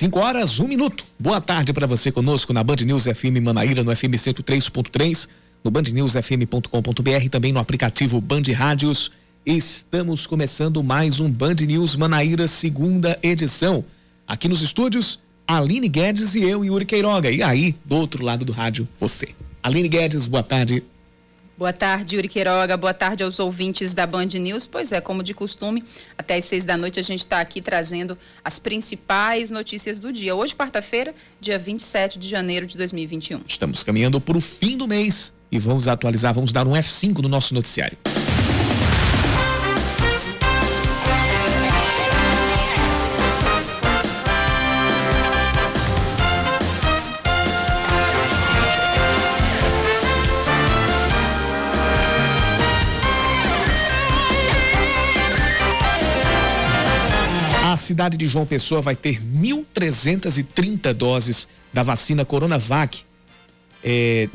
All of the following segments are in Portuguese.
5 horas, 1 um minuto. Boa tarde para você conosco na Band News FM Manaíra, no FM 103.3, no bandnewsfm.com.br, também no aplicativo Band Rádios. Estamos começando mais um Band News Manaíra, segunda edição. Aqui nos estúdios, Aline Guedes e eu, Yuri Queiroga. E aí, do outro lado do rádio, você. Aline Guedes, boa tarde. Boa tarde, Yuri Queiroga. Boa tarde aos ouvintes da Band News. Pois é, como de costume, até às seis da noite a gente está aqui trazendo as principais notícias do dia. Hoje, quarta-feira, dia 27 de janeiro de 2021. Estamos caminhando para o fim do mês e vamos atualizar, vamos dar um F5 no nosso noticiário. Cidade de João Pessoa vai ter 1.330 doses da vacina Coronavac. É,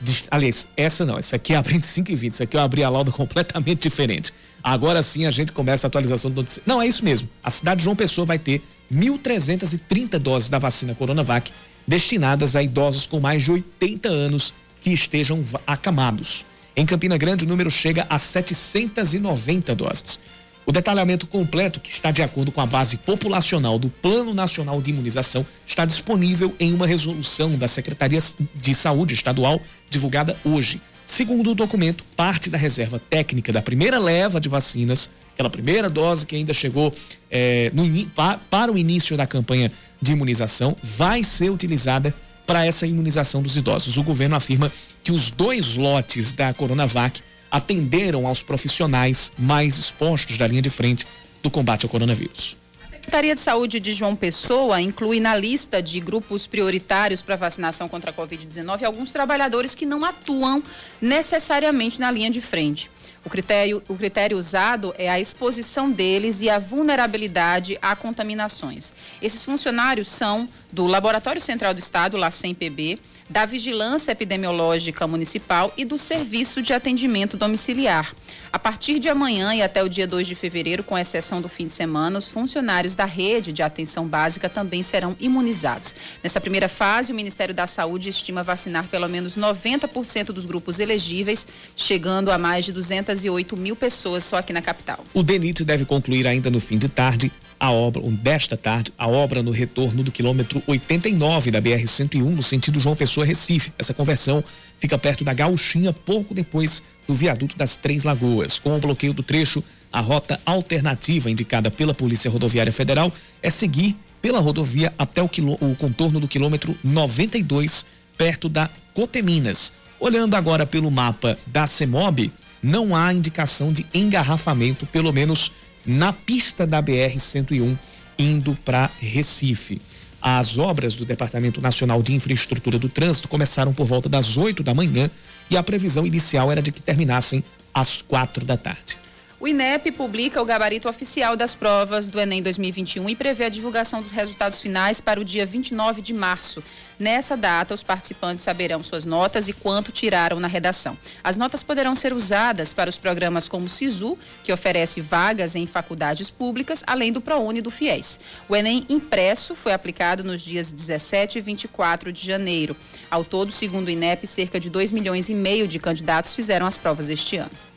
de, aliás, essa não, essa aqui abre entre 5 e 20, essa aqui eu abri a lauda completamente diferente. Agora sim a gente começa a atualização do noticiário. Não, é isso mesmo. A cidade de João Pessoa vai ter 1.330 doses da vacina Coronavac destinadas a idosos com mais de 80 anos que estejam acamados. Em Campina Grande, o número chega a 790 doses. O detalhamento completo, que está de acordo com a base populacional do Plano Nacional de Imunização, está disponível em uma resolução da Secretaria de Saúde Estadual, divulgada hoje. Segundo o documento, parte da reserva técnica da primeira leva de vacinas, aquela primeira dose que ainda chegou é, no, pa, para o início da campanha de imunização, vai ser utilizada para essa imunização dos idosos. O governo afirma que os dois lotes da Coronavac atenderam aos profissionais mais expostos da linha de frente do combate ao coronavírus. A Secretaria de Saúde de João Pessoa inclui na lista de grupos prioritários para vacinação contra a Covid-19 alguns trabalhadores que não atuam necessariamente na linha de frente. O critério, o critério usado é a exposição deles e a vulnerabilidade a contaminações. Esses funcionários são do Laboratório Central do Estado, LACEN-PB, da Vigilância Epidemiológica Municipal e do Serviço de Atendimento Domiciliar. A partir de amanhã e até o dia 2 de fevereiro, com exceção do fim de semana, os funcionários da rede de atenção básica também serão imunizados. Nessa primeira fase, o Ministério da Saúde estima vacinar pelo menos 90% dos grupos elegíveis, chegando a mais de 208 mil pessoas só aqui na capital. O DENIT deve concluir ainda no fim de tarde a obra, desta tarde, a obra no retorno do quilômetro 89 da BR-101, no sentido João Pessoa-Recife. Essa conversão fica perto da Gauchinha, pouco depois do viaduto das Três Lagoas. Com o bloqueio do trecho, a rota alternativa indicada pela Polícia Rodoviária Federal é seguir pela rodovia até o, o contorno do quilômetro 92, perto da Coteminas. Olhando agora pelo mapa da CEMOB, não há indicação de engarrafamento, pelo menos na pista da BR-101 indo para Recife. As obras do Departamento Nacional de Infraestrutura do Trânsito começaram por volta das 8 da manhã e a previsão inicial era de que terminassem às quatro da tarde. O INEP publica o gabarito oficial das provas do Enem 2021 e prevê a divulgação dos resultados finais para o dia 29 de março. Nessa data, os participantes saberão suas notas e quanto tiraram na redação. As notas poderão ser usadas para os programas como o SISU, que oferece vagas em faculdades públicas, além do ProUni e do FIES. O Enem impresso foi aplicado nos dias 17 e 24 de janeiro. Ao todo, segundo o INEP, cerca de 2 milhões e meio de candidatos fizeram as provas este ano.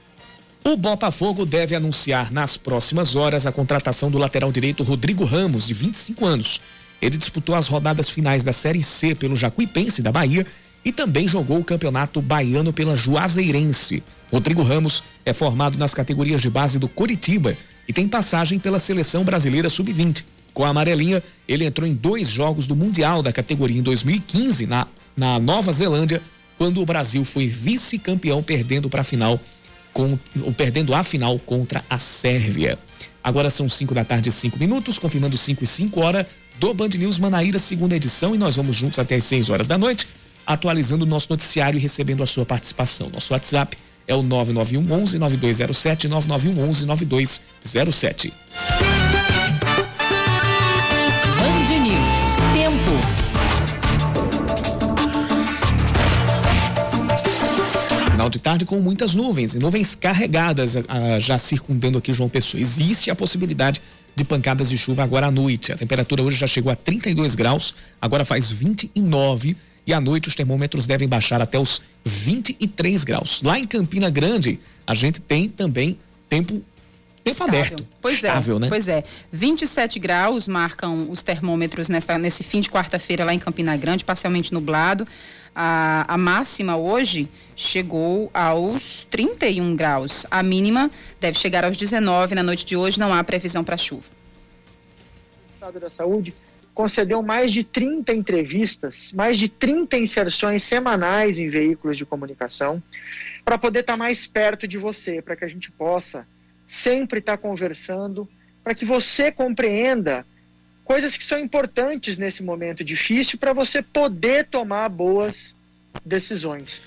O Botafogo deve anunciar nas próximas horas a contratação do lateral direito Rodrigo Ramos, de 25 anos. Ele disputou as rodadas finais da Série C pelo Jacuipense da Bahia e também jogou o Campeonato Baiano pela Juazeirense. Rodrigo Ramos é formado nas categorias de base do Coritiba e tem passagem pela Seleção Brasileira Sub-20. Com a amarelinha, ele entrou em dois jogos do Mundial da categoria em 2015 na, na Nova Zelândia, quando o Brasil foi vice-campeão perdendo para a final com, perdendo a final contra a Sérvia. Agora são 5 da tarde e 5 minutos, confirmando 5 e 5 horas do Band News Manaíra, segunda edição, e nós vamos juntos até as 6 horas da noite, atualizando o nosso noticiário e recebendo a sua participação. Nosso WhatsApp é o 991 11 9207 991 11 9207. Final de tarde com muitas nuvens, e nuvens carregadas ah, já circundando aqui João Pessoa. Existe a possibilidade de pancadas de chuva agora à noite. A temperatura hoje já chegou a 32 graus, agora faz 29 e à noite os termômetros devem baixar até os 23 graus. Lá em Campina Grande, a gente tem também tempo tempo estável. aberto. Pois é, estável, é, né? Pois é. 27 graus marcam os termômetros nesta, nesse fim de quarta-feira lá em Campina Grande, parcialmente nublado. A, a máxima hoje chegou aos 31 graus. A mínima deve chegar aos 19 na noite de hoje. Não há previsão para chuva. O Estado da Saúde concedeu mais de 30 entrevistas, mais de 30 inserções semanais em veículos de comunicação, para poder estar tá mais perto de você, para que a gente possa sempre estar tá conversando, para que você compreenda coisas que são importantes nesse momento difícil para você poder tomar boas decisões.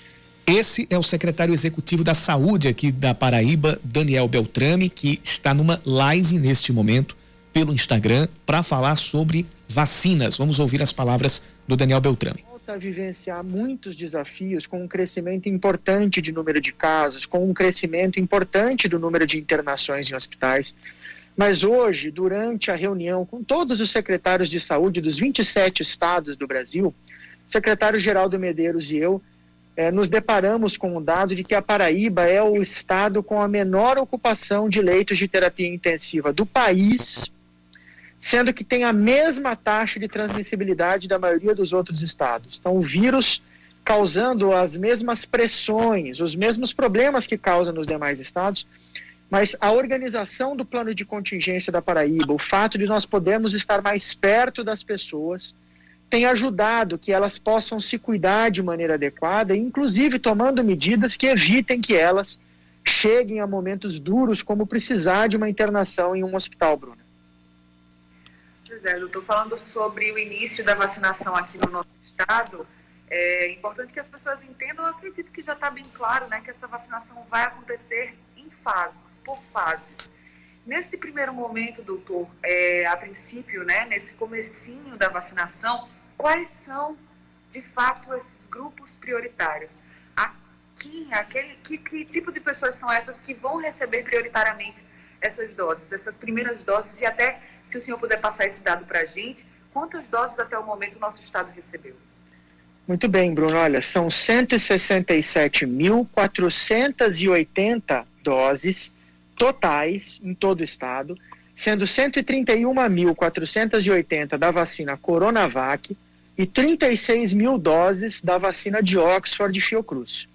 Esse é o secretário executivo da Saúde aqui da Paraíba, Daniel Beltrame, que está numa live neste momento pelo Instagram para falar sobre vacinas. Vamos ouvir as palavras do Daniel Beltrame. Volta a vivenciar muitos desafios com um crescimento importante de número de casos, com um crescimento importante do número de internações em hospitais. Mas hoje, durante a reunião com todos os secretários de saúde dos 27 estados do Brasil, secretário Geraldo Medeiros e eu eh, nos deparamos com o dado de que a Paraíba é o estado com a menor ocupação de leitos de terapia intensiva do país sendo que tem a mesma taxa de transmissibilidade da maioria dos outros estados. Então, o vírus causando as mesmas pressões, os mesmos problemas que causa nos demais estados, mas a organização do plano de contingência da Paraíba, o fato de nós podermos estar mais perto das pessoas, tem ajudado que elas possam se cuidar de maneira adequada, inclusive tomando medidas que evitem que elas cheguem a momentos duros, como precisar de uma internação em um hospital, Bruno. Pois é, doutor, falando sobre o início da vacinação aqui no nosso estado, é importante que as pessoas entendam, eu acredito que já está bem claro, né, que essa vacinação vai acontecer em fases, por fases. Nesse primeiro momento, doutor, é, a princípio, né, nesse comecinho da vacinação, quais são, de fato, esses grupos prioritários? A quem, aquele, que, que tipo de pessoas são essas que vão receber prioritariamente essas doses, essas primeiras doses e até se o senhor puder passar esse dado para a gente, quantas doses até o momento o nosso estado recebeu? Muito bem, Bruno. Olha, são 167.480 doses totais em todo o estado, sendo 131.480 da vacina Coronavac e 36 mil doses da vacina de Oxford e Fiocruz.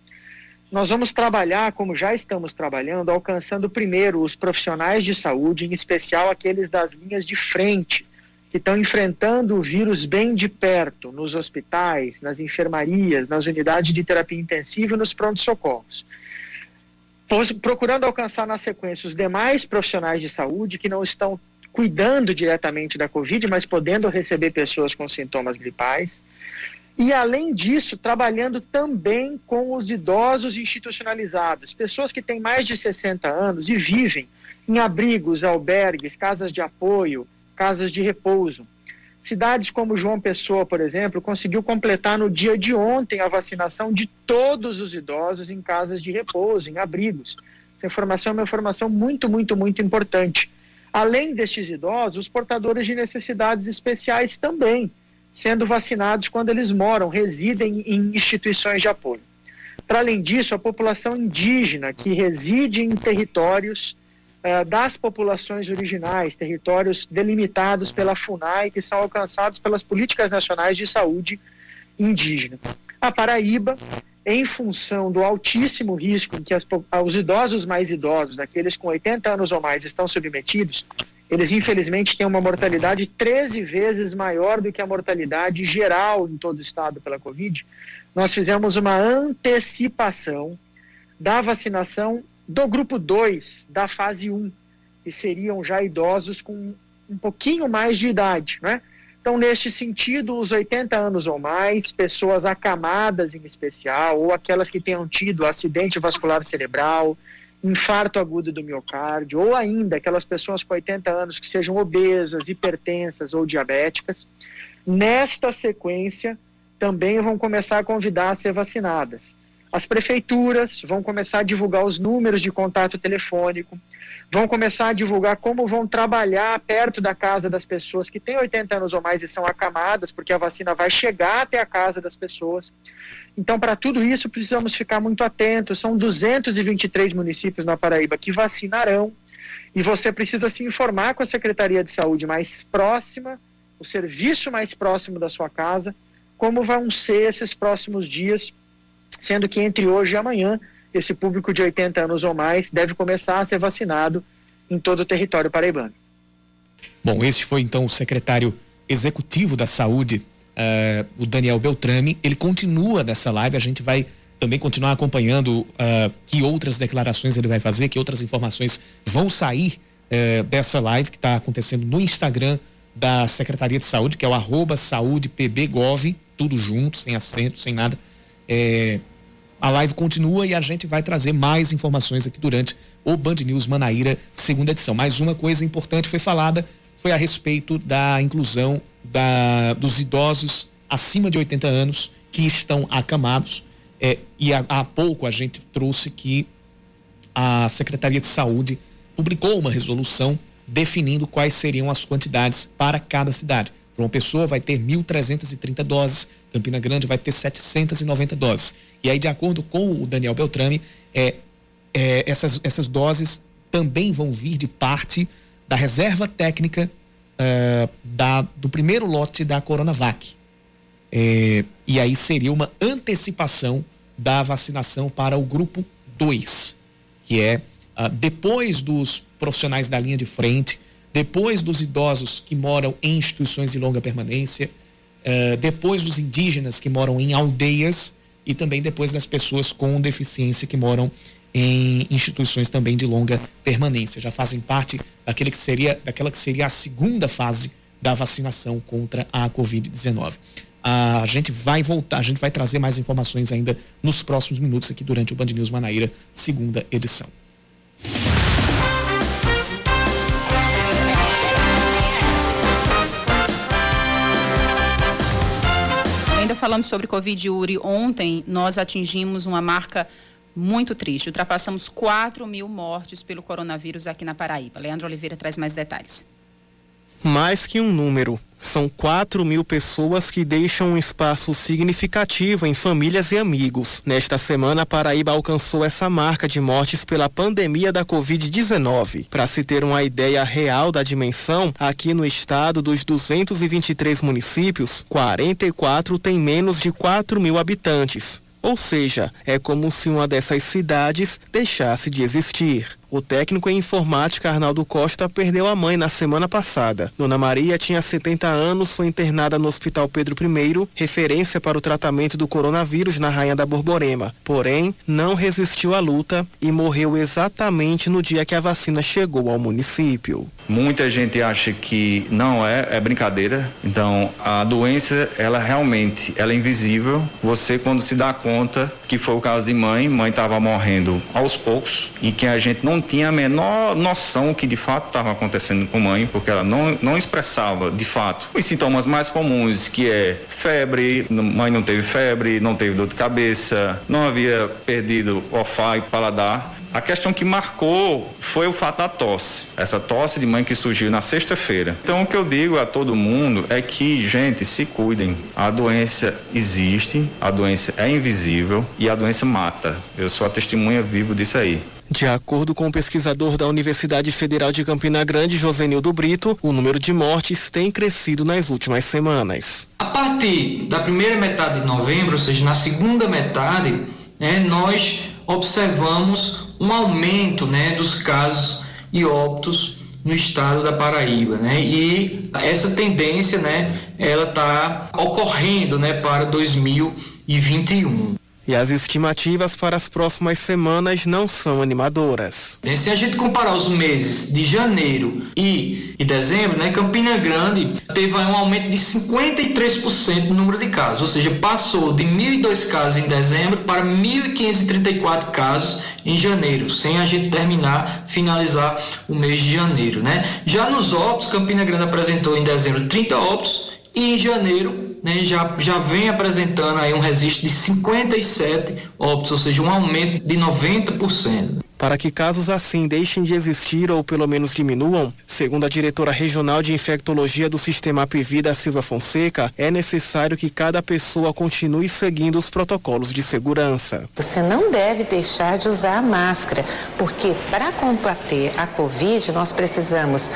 Nós vamos trabalhar, como já estamos trabalhando, alcançando primeiro os profissionais de saúde, em especial aqueles das linhas de frente, que estão enfrentando o vírus bem de perto, nos hospitais, nas enfermarias, nas unidades de terapia intensiva e nos prontos-socorros. Procurando alcançar na sequência os demais profissionais de saúde que não estão cuidando diretamente da Covid, mas podendo receber pessoas com sintomas gripais e, além disso, trabalhando também com os idosos institucionalizados, pessoas que têm mais de 60 anos e vivem em abrigos, albergues, casas de apoio, casas de repouso. Cidades como João Pessoa, por exemplo, conseguiu completar no dia de ontem a vacinação de todos os idosos em casas de repouso, em abrigos. Essa informação é uma informação muito, muito, muito importante. Além destes idosos, os portadores de necessidades especiais também sendo vacinados quando eles moram, residem em instituições de apoio. Para além disso, a população indígena que reside em territórios uh, das populações originais, territórios delimitados pela FUNAI, que são alcançados pelas políticas nacionais de saúde indígena. A Paraíba, em função do altíssimo risco em que as, os idosos mais idosos, aqueles com 80 anos ou mais, estão submetidos, eles infelizmente têm uma mortalidade 13 vezes maior do que a mortalidade geral em todo o estado pela Covid. Nós fizemos uma antecipação da vacinação do grupo 2 da fase 1, que seriam já idosos com um pouquinho mais de idade, né? Então, neste sentido, os 80 anos ou mais, pessoas acamadas em especial, ou aquelas que tenham tido acidente vascular cerebral, infarto agudo do miocárdio, ou ainda aquelas pessoas com 80 anos que sejam obesas, hipertensas ou diabéticas, nesta sequência também vão começar a convidar a ser vacinadas. as prefeituras vão começar a divulgar os números de contato telefônico, vão começar a divulgar como vão trabalhar perto da casa das pessoas que têm 80 anos ou mais e são acamadas, porque a vacina vai chegar até a casa das pessoas. Então, para tudo isso, precisamos ficar muito atentos. São 223 municípios na Paraíba que vacinarão e você precisa se informar com a Secretaria de Saúde mais próxima, o serviço mais próximo da sua casa, como vão ser esses próximos dias sendo que entre hoje e amanhã, esse público de 80 anos ou mais deve começar a ser vacinado em todo o território paraibano. Bom, este foi então o secretário executivo da Saúde, uh, o Daniel Beltrame. Ele continua nessa live, a gente vai também continuar acompanhando uh, que outras declarações ele vai fazer, que outras informações vão sair uh, dessa live que está acontecendo no Instagram da Secretaria de Saúde, que é o arroba saúdepbgov, tudo junto, sem acento, sem nada. É, a live continua e a gente vai trazer mais informações aqui durante o Band News Manaíra, segunda edição. Mais uma coisa importante foi falada, foi a respeito da inclusão da, dos idosos acima de 80 anos que estão acamados. É, e há, há pouco a gente trouxe que a Secretaria de Saúde publicou uma resolução definindo quais seriam as quantidades para cada cidade. João Pessoa vai ter 1.330 doses, Campina Grande vai ter 790 doses. E aí, de acordo com o Daniel Beltrame, é, é, essas, essas doses também vão vir de parte da reserva técnica uh, da, do primeiro lote da Coronavac. É, e aí seria uma antecipação da vacinação para o grupo 2, que é uh, depois dos profissionais da linha de frente, depois dos idosos que moram em instituições de longa permanência, uh, depois dos indígenas que moram em aldeias e também depois das pessoas com deficiência que moram em instituições também de longa permanência. Já fazem parte daquele que seria, daquela que seria a segunda fase da vacinação contra a Covid-19. A gente vai voltar, a gente vai trazer mais informações ainda nos próximos minutos aqui durante o Band News Manaíra, segunda edição. falando sobre Covid, Uri, ontem nós atingimos uma marca muito triste. Ultrapassamos 4 mil mortes pelo coronavírus aqui na Paraíba. Leandro Oliveira traz mais detalhes. Mais que um número. São 4 mil pessoas que deixam um espaço significativo em famílias e amigos. Nesta semana, a Paraíba alcançou essa marca de mortes pela pandemia da Covid-19. Para se ter uma ideia real da dimensão, aqui no estado dos 223 municípios, 44 têm menos de 4 mil habitantes. Ou seja, é como se uma dessas cidades deixasse de existir. O técnico em informática Arnaldo Costa perdeu a mãe na semana passada. Dona Maria tinha 70 anos, foi internada no Hospital Pedro I, referência para o tratamento do coronavírus na Rainha da Borborema. Porém, não resistiu à luta e morreu exatamente no dia que a vacina chegou ao município. Muita gente acha que não é, é brincadeira. Então, a doença, ela realmente, ela é invisível. Você quando se dá conta que foi o caso de mãe, mãe estava morrendo aos poucos e que a gente não não tinha a menor noção que de fato estava acontecendo com a mãe, porque ela não, não expressava de fato os sintomas mais comuns, que é febre, mãe não teve febre, não teve dor de cabeça, não havia perdido olfato e paladar. A questão que marcou foi o fato da tosse. Essa tosse de mãe que surgiu na sexta-feira. Então, o que eu digo a todo mundo é que, gente, se cuidem. A doença existe, a doença é invisível e a doença mata. Eu sou a testemunha viva disso aí. De acordo com o pesquisador da Universidade Federal de Campina Grande, Josenildo Brito, o número de mortes tem crescido nas últimas semanas. A partir da primeira metade de novembro, ou seja, na segunda metade, né, nós observamos um aumento né, dos casos e óbitos no estado da Paraíba, né? E essa tendência, né, ela está ocorrendo, né, para 2021. E as estimativas para as próximas semanas não são animadoras. Se a gente comparar os meses de janeiro e, e dezembro, né, Campina Grande teve um aumento de 53% no número de casos, ou seja, passou de 1.002 casos em dezembro para 1.534 casos em janeiro, sem a gente terminar, finalizar o mês de janeiro. Né? Já nos óbitos, Campina Grande apresentou em dezembro 30 óbitos e em janeiro né, já, já vem apresentando aí um registro de 57 óbitos, ou seja, um aumento de 90%. Para que casos assim deixem de existir ou pelo menos diminuam, segundo a diretora regional de infectologia do Sistema Apivida, Silva Fonseca, é necessário que cada pessoa continue seguindo os protocolos de segurança. Você não deve deixar de usar a máscara, porque para combater a Covid nós precisamos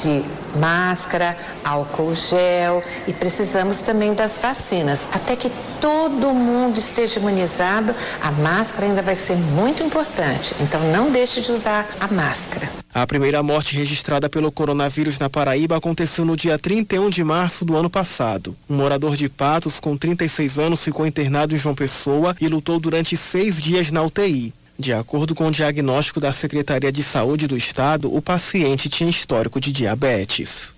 de máscara, álcool gel e precisamos também das vacinas. Até que todo mundo esteja imunizado, a máscara ainda vai ser muito importante. Então não deixe de usar a máscara. A primeira morte registrada pelo coronavírus na Paraíba aconteceu no dia 31 de março do ano passado. Um morador de Patos, com 36 anos, ficou internado em João Pessoa e lutou durante seis dias na UTI. De acordo com o diagnóstico da Secretaria de Saúde do Estado, o paciente tinha histórico de diabetes.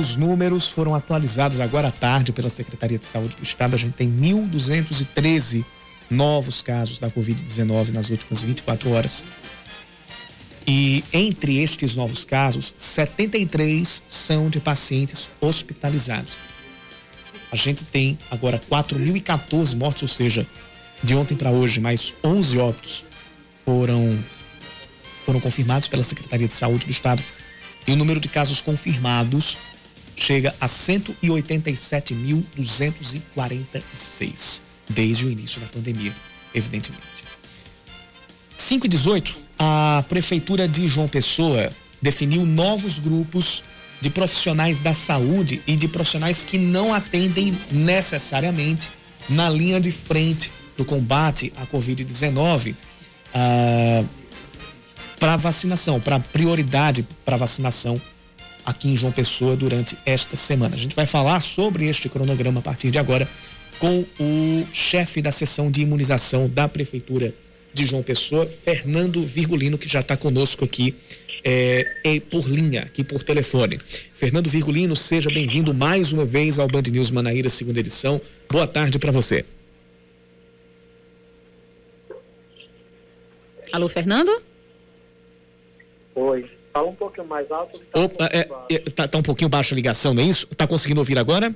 Os números foram atualizados agora à tarde pela Secretaria de Saúde do Estado. A gente tem 1.213 novos casos da Covid-19 nas últimas 24 horas. E entre estes novos casos, 73 são de pacientes hospitalizados. A gente tem agora 4.014 mortes, ou seja, de ontem para hoje, mais 11 óbitos foram, foram confirmados pela Secretaria de Saúde do Estado. E o número de casos confirmados chega a 187.246 desde o início da pandemia, evidentemente. 5 e 18, a Prefeitura de João Pessoa definiu novos grupos de profissionais da saúde e de profissionais que não atendem necessariamente na linha de frente do combate à Covid-19 ah, para vacinação, para prioridade para vacinação aqui em João Pessoa durante esta semana. A gente vai falar sobre este cronograma a partir de agora com o chefe da seção de imunização da Prefeitura de João Pessoa, Fernando Virgulino, que já está conosco aqui é, é, por linha, aqui por telefone. Fernando Virgulino, seja bem-vindo mais uma vez ao Band News Manaíra, segunda edição. Boa tarde para você. Alô, Fernando? Oi. Fala um pouquinho mais alto. Tá, Opa, é, é, tá, tá, um pouquinho baixa a ligação, não é isso? Tá conseguindo ouvir agora?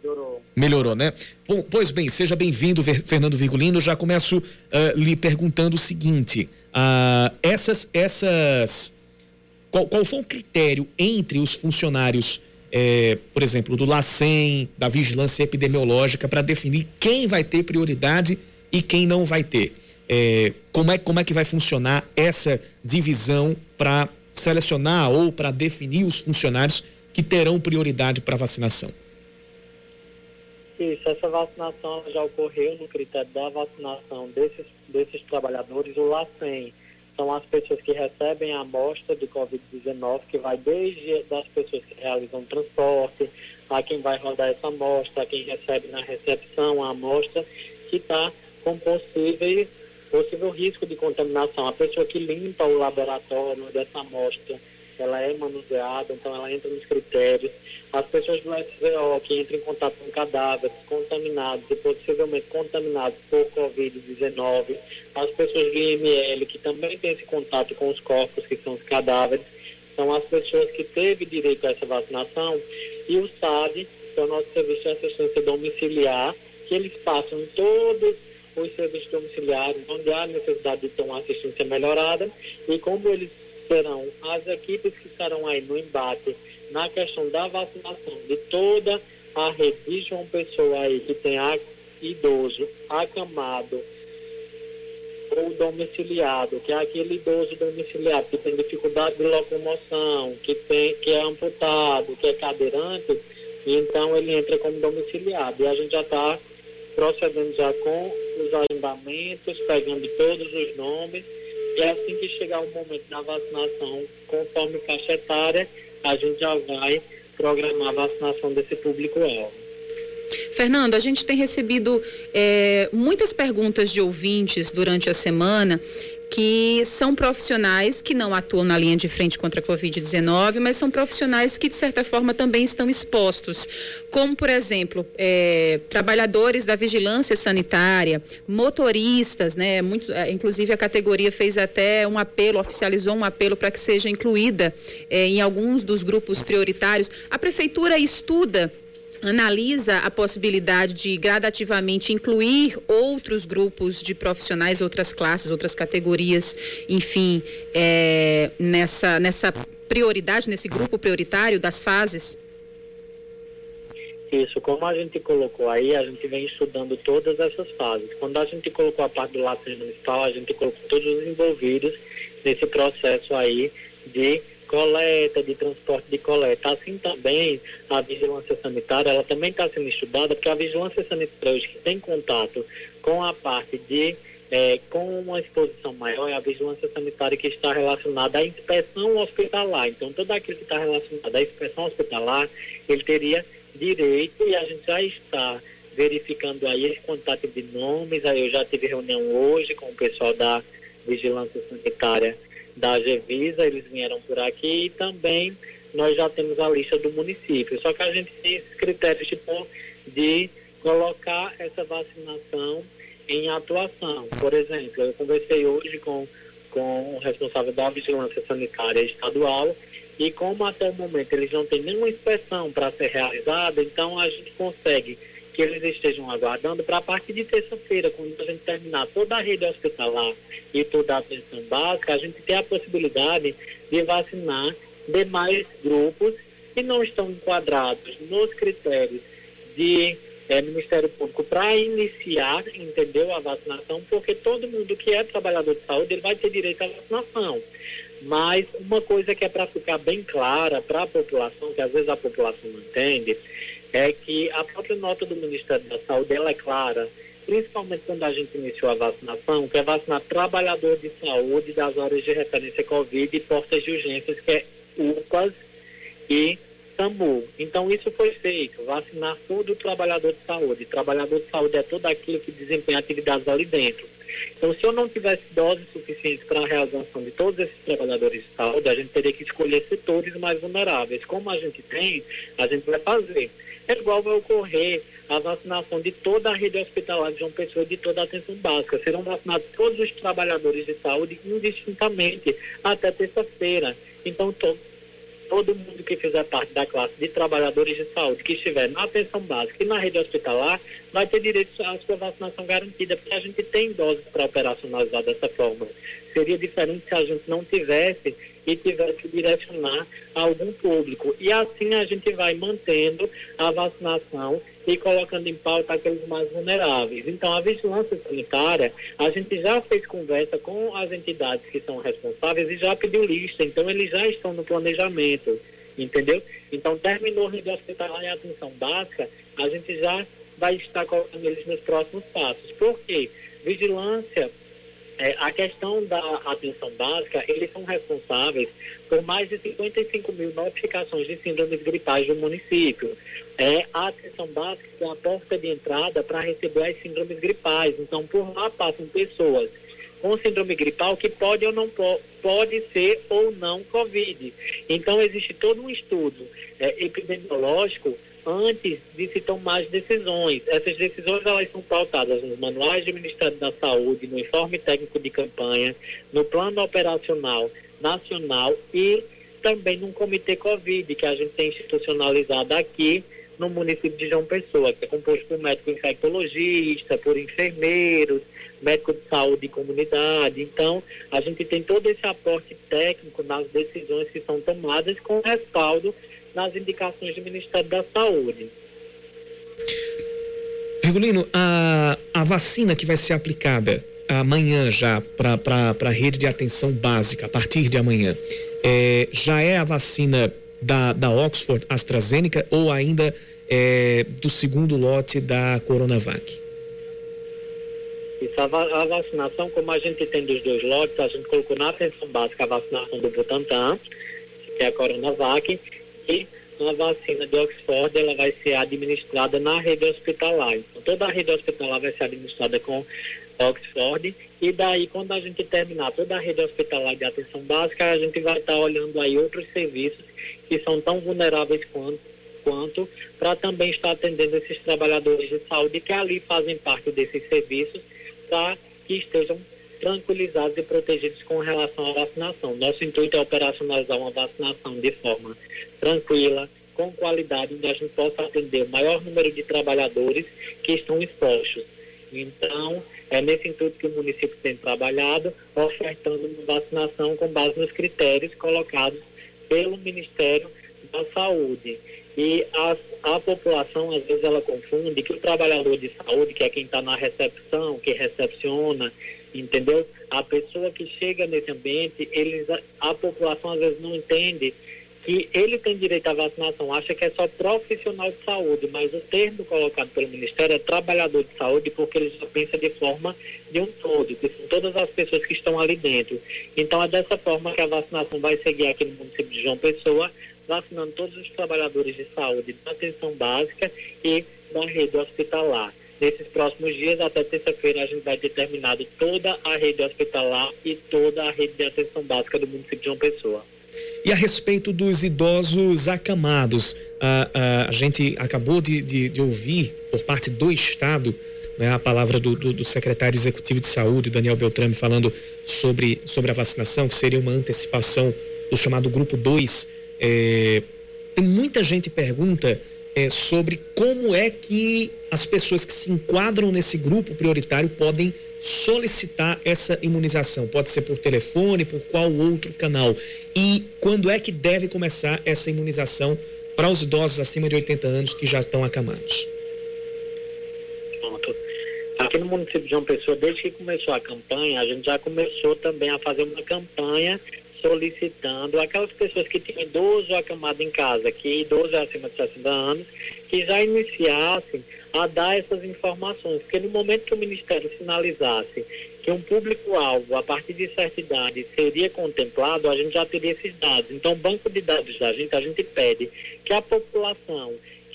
melhorou. Melhorou, né? Bom, pois bem, seja bem-vindo, Fernando Virgulino. Já começo uh, lhe perguntando o seguinte: uh, essas, essas, qual, qual foi o critério entre os funcionários, eh, por exemplo, do LACEN, da Vigilância Epidemiológica, para definir quem vai ter prioridade e quem não vai ter? Eh, como, é, como é que vai funcionar essa divisão para selecionar ou para definir os funcionários que terão prioridade para vacinação? Isso, essa vacinação já ocorreu no critério da vacinação desses, desses trabalhadores. O LACEN são as pessoas que recebem a amostra de Covid-19, que vai desde das pessoas que realizam transporte, a quem vai rodar essa amostra, a quem recebe na recepção a amostra, que está com possível, possível risco de contaminação. A pessoa que limpa o laboratório dessa amostra, ela é manuseada, então ela entra nos critérios. As pessoas do SVO que entram em contato com cadáveres contaminados e possivelmente contaminados por Covid-19, as pessoas do IML que também têm esse contato com os corpos, que são os cadáveres, são as pessoas que teve direito a essa vacinação, e o SAD, que é o nosso serviço de assistência domiciliar, que eles passam todos os serviços domiciliares, onde há necessidade de ter uma assistência melhorada, e como eles serão as equipes que estarão aí no embate na questão da vacinação de toda a rede de João Pessoa aí que tem idoso acamado ou domiciliado, que é aquele idoso domiciliado que tem dificuldade de locomoção, que, tem, que é amputado, que é cadeirante, então ele entra como domiciliado. E a gente já está procedendo já com os agendamentos, pegando todos os nomes e assim que chegar o momento da vacinação, conforme faixa etária, a gente já vai programar a vacinação desse público-alvo. Fernando, a gente tem recebido é, muitas perguntas de ouvintes durante a semana que são profissionais que não atuam na linha de frente contra a Covid-19, mas são profissionais que, de certa forma, também estão expostos. Como, por exemplo, é, trabalhadores da vigilância sanitária, motoristas, né? Muito, é, inclusive, a categoria fez até um apelo, oficializou um apelo para que seja incluída é, em alguns dos grupos prioritários. A prefeitura estuda analisa a possibilidade de gradativamente incluir outros grupos de profissionais, outras classes, outras categorias, enfim, é, nessa, nessa prioridade, nesse grupo prioritário das fases? Isso, como a gente colocou aí, a gente vem estudando todas essas fases. Quando a gente colocou a parte do laço municipal, a gente colocou todos os envolvidos nesse processo aí de coleta, de transporte de coleta. Assim também a vigilância sanitária, ela também está sendo estudada, porque a vigilância sanitária hoje que tem contato com a parte de é, com uma exposição maior é a vigilância sanitária que está relacionada à inspeção hospitalar. Então, todo aquilo que está relacionado à inspeção hospitalar, ele teria direito e a gente já está verificando aí esse contato de nomes. Aí eu já tive reunião hoje com o pessoal da vigilância sanitária da Gevisa, eles vieram por aqui e também nós já temos a lista do município. Só que a gente tem esses critérios tipo, de colocar essa vacinação em atuação. Por exemplo, eu conversei hoje com, com o responsável da vigilância sanitária estadual e como até o momento eles não têm nenhuma inspeção para ser realizada, então a gente consegue que eles estejam aguardando para a partir de terça-feira, quando a gente terminar toda a rede hospitalar e toda a atenção básica, a gente ter a possibilidade de vacinar demais grupos que não estão enquadrados nos critérios de é, Ministério Público para iniciar, entendeu, a vacinação, porque todo mundo que é trabalhador de saúde ele vai ter direito à vacinação. Mas uma coisa que é para ficar bem clara para a população, que às vezes a população não entende, é que a própria nota do Ministério da Saúde ela é clara, principalmente quando a gente iniciou a vacinação, que é vacinar trabalhador de saúde das áreas de referência Covid e portas de urgências, que é UPAs e SAMU. Então isso foi feito, vacinar todo o trabalhador de saúde. Trabalhador de saúde é todo aquilo que desempenha atividades ali dentro. Então, se eu não tivesse doses suficientes para a realização de todos esses trabalhadores de saúde, a gente teria que escolher setores mais vulneráveis. Como a gente tem, a gente vai fazer igual vai ocorrer a vacinação de toda a rede hospitalar de João Pessoa de toda a atenção básica. Serão vacinados todos os trabalhadores de saúde indistintamente até terça-feira. Então, to todo mundo que fizer parte da classe de trabalhadores de saúde que estiver na atenção básica e na rede hospitalar vai ter direito à sua vacinação garantida, porque a gente tem doses para operacionalizar dessa forma. Seria diferente se a gente não tivesse e tiver que direcionar a algum público. E assim a gente vai mantendo a vacinação e colocando em pauta aqueles mais vulneráveis. Então, a vigilância sanitária, a gente já fez conversa com as entidades que são responsáveis e já pediu lista. Então, eles já estão no planejamento, entendeu? Então, terminou a rede hospitalar e atenção básica, a gente já vai estar colocando eles nos próximos passos. Por quê? Vigilância é, a questão da atenção básica, eles são responsáveis por mais de 55 mil notificações de síndromes gripais do município. É, a atenção básica é a porta de entrada para receber as síndromes gripais. Então, por lá passam pessoas com síndrome gripal que pode ou não pode, pode ser ou não Covid. Então, existe todo um estudo é, epidemiológico antes de se tomar as decisões. Essas decisões elas são pautadas nos manuais do Ministério da Saúde, no informe técnico de campanha, no plano operacional nacional e também num comitê Covid que a gente tem institucionalizado aqui no município de João Pessoa, que é composto por médico infectologista, por enfermeiros, médico de saúde e comunidade. Então, a gente tem todo esse aporte técnico nas decisões que são tomadas com respaldo nas indicações do Ministério da Saúde. Virgulino, a, a vacina que vai ser aplicada amanhã já para a rede de atenção básica, a partir de amanhã, é, já é a vacina da, da Oxford AstraZeneca ou ainda é, do segundo lote da Coronavac? Isso, a, a, vacinação, como a gente tem dos dois lotes, a gente colocou na atenção básica a vacinação do Butantan, que é a Coronavac, e a vacina de Oxford ela vai ser administrada na rede hospitalar. Então, toda a rede hospitalar vai ser administrada com Oxford, e daí quando a gente terminar toda a rede hospitalar de atenção básica, a gente vai estar olhando aí outros serviços que são tão vulneráveis quanto, quanto para também estar atendendo esses trabalhadores de saúde que ali fazem parte desses serviços para que estejam tranquilizados e protegidos com relação à vacinação. Nosso intuito é operacionalizar uma vacinação de forma tranquila, com qualidade, onde a gente possa atender o maior número de trabalhadores que estão expostos. Então, é nesse intuito que o município tem trabalhado, ofertando vacinação com base nos critérios colocados pelo Ministério da Saúde. E a, a população, às vezes, ela confunde que o trabalhador de saúde, que é quem está na recepção, que recepciona, entendeu? A pessoa que chega nesse ambiente, eles, a população às vezes não entende que ele tem direito à vacinação, acha que é só profissional de saúde, mas o termo colocado pelo Ministério é trabalhador de saúde, porque ele já pensa de forma de um todo, que são todas as pessoas que estão ali dentro. Então é dessa forma que a vacinação vai seguir aqui no município de João Pessoa, vacinando todos os trabalhadores de saúde da atenção básica e da rede hospitalar. Nesses próximos dias, até terça-feira, a gente vai ter terminado toda a rede hospitalar e toda a rede de atenção básica do município de João Pessoa. E a respeito dos idosos acamados, a, a, a gente acabou de, de, de, ouvir por parte do Estado né, a palavra do, do, do, secretário executivo de saúde, Daniel Beltrame, falando sobre, sobre a vacinação, que seria uma antecipação do chamado grupo 2. É, tem muita gente pergunta é, sobre como é que as pessoas que se enquadram nesse grupo prioritário podem solicitar essa imunização? Pode ser por telefone, por qual outro canal? E quando é que deve começar essa imunização para os idosos acima de 80 anos que já estão acamados? Pronto. Aqui no município de João Pessoa, desde que começou a campanha, a gente já começou também a fazer uma campanha solicitando aquelas pessoas que tinham idoso acamado em casa, que idoso é acima de 60 anos, que já iniciassem a dar essas informações, porque no momento que o Ministério sinalizasse que um público-alvo a partir de certa idade seria contemplado, a gente já teria esses dados. Então, o banco de dados da gente, a gente pede que a população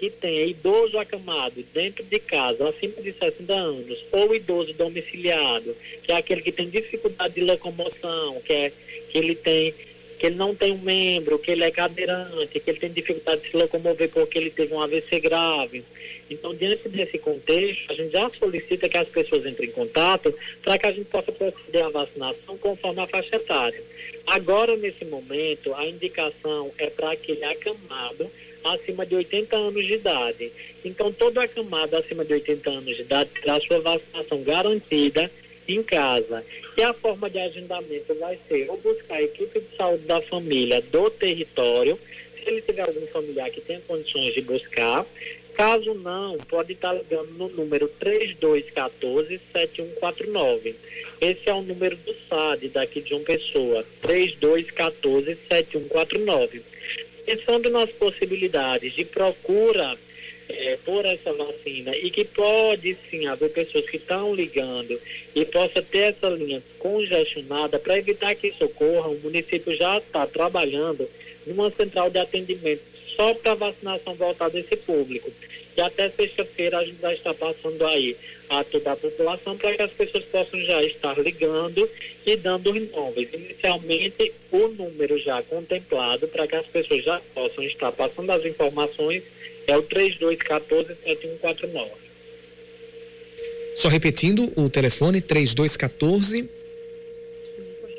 que tenha idoso acamado dentro de casa acima de 60 anos, ou idoso domiciliado, que é aquele que tem dificuldade de locomoção, que, é, que ele tem que ele não tem um membro, que ele é cadeirante, que ele tem dificuldade de se locomover porque ele teve um AVC grave. Então, diante desse contexto, a gente já solicita que as pessoas entrem em contato para que a gente possa proceder à vacinação conforme a faixa etária. Agora, nesse momento, a indicação é para aquele acamado acima de 80 anos de idade. Então, todo acamado acima de 80 anos de idade terá sua vacinação garantida em casa. E a forma de agendamento vai ser ou buscar a equipe de saúde da família do território, se ele tiver algum familiar que tenha condições de buscar. Caso não, pode estar ligando no número 3214-7149. Esse é o número do SAD daqui de uma pessoa, 3214-7149. Pensando nas possibilidades de procura é, por essa vacina e que pode sim haver pessoas que estão ligando e possa ter essa linha congestionada para evitar que isso ocorra, o município já está trabalhando numa central de atendimento só para vacinação voltada a esse público. E até sexta-feira a gente vai estar passando aí a toda a população para que as pessoas possam já estar ligando e dando os nomes. Inicialmente, o número já contemplado para que as pessoas já possam estar passando as informações é o 3214-7149. Só repetindo o telefone, 3214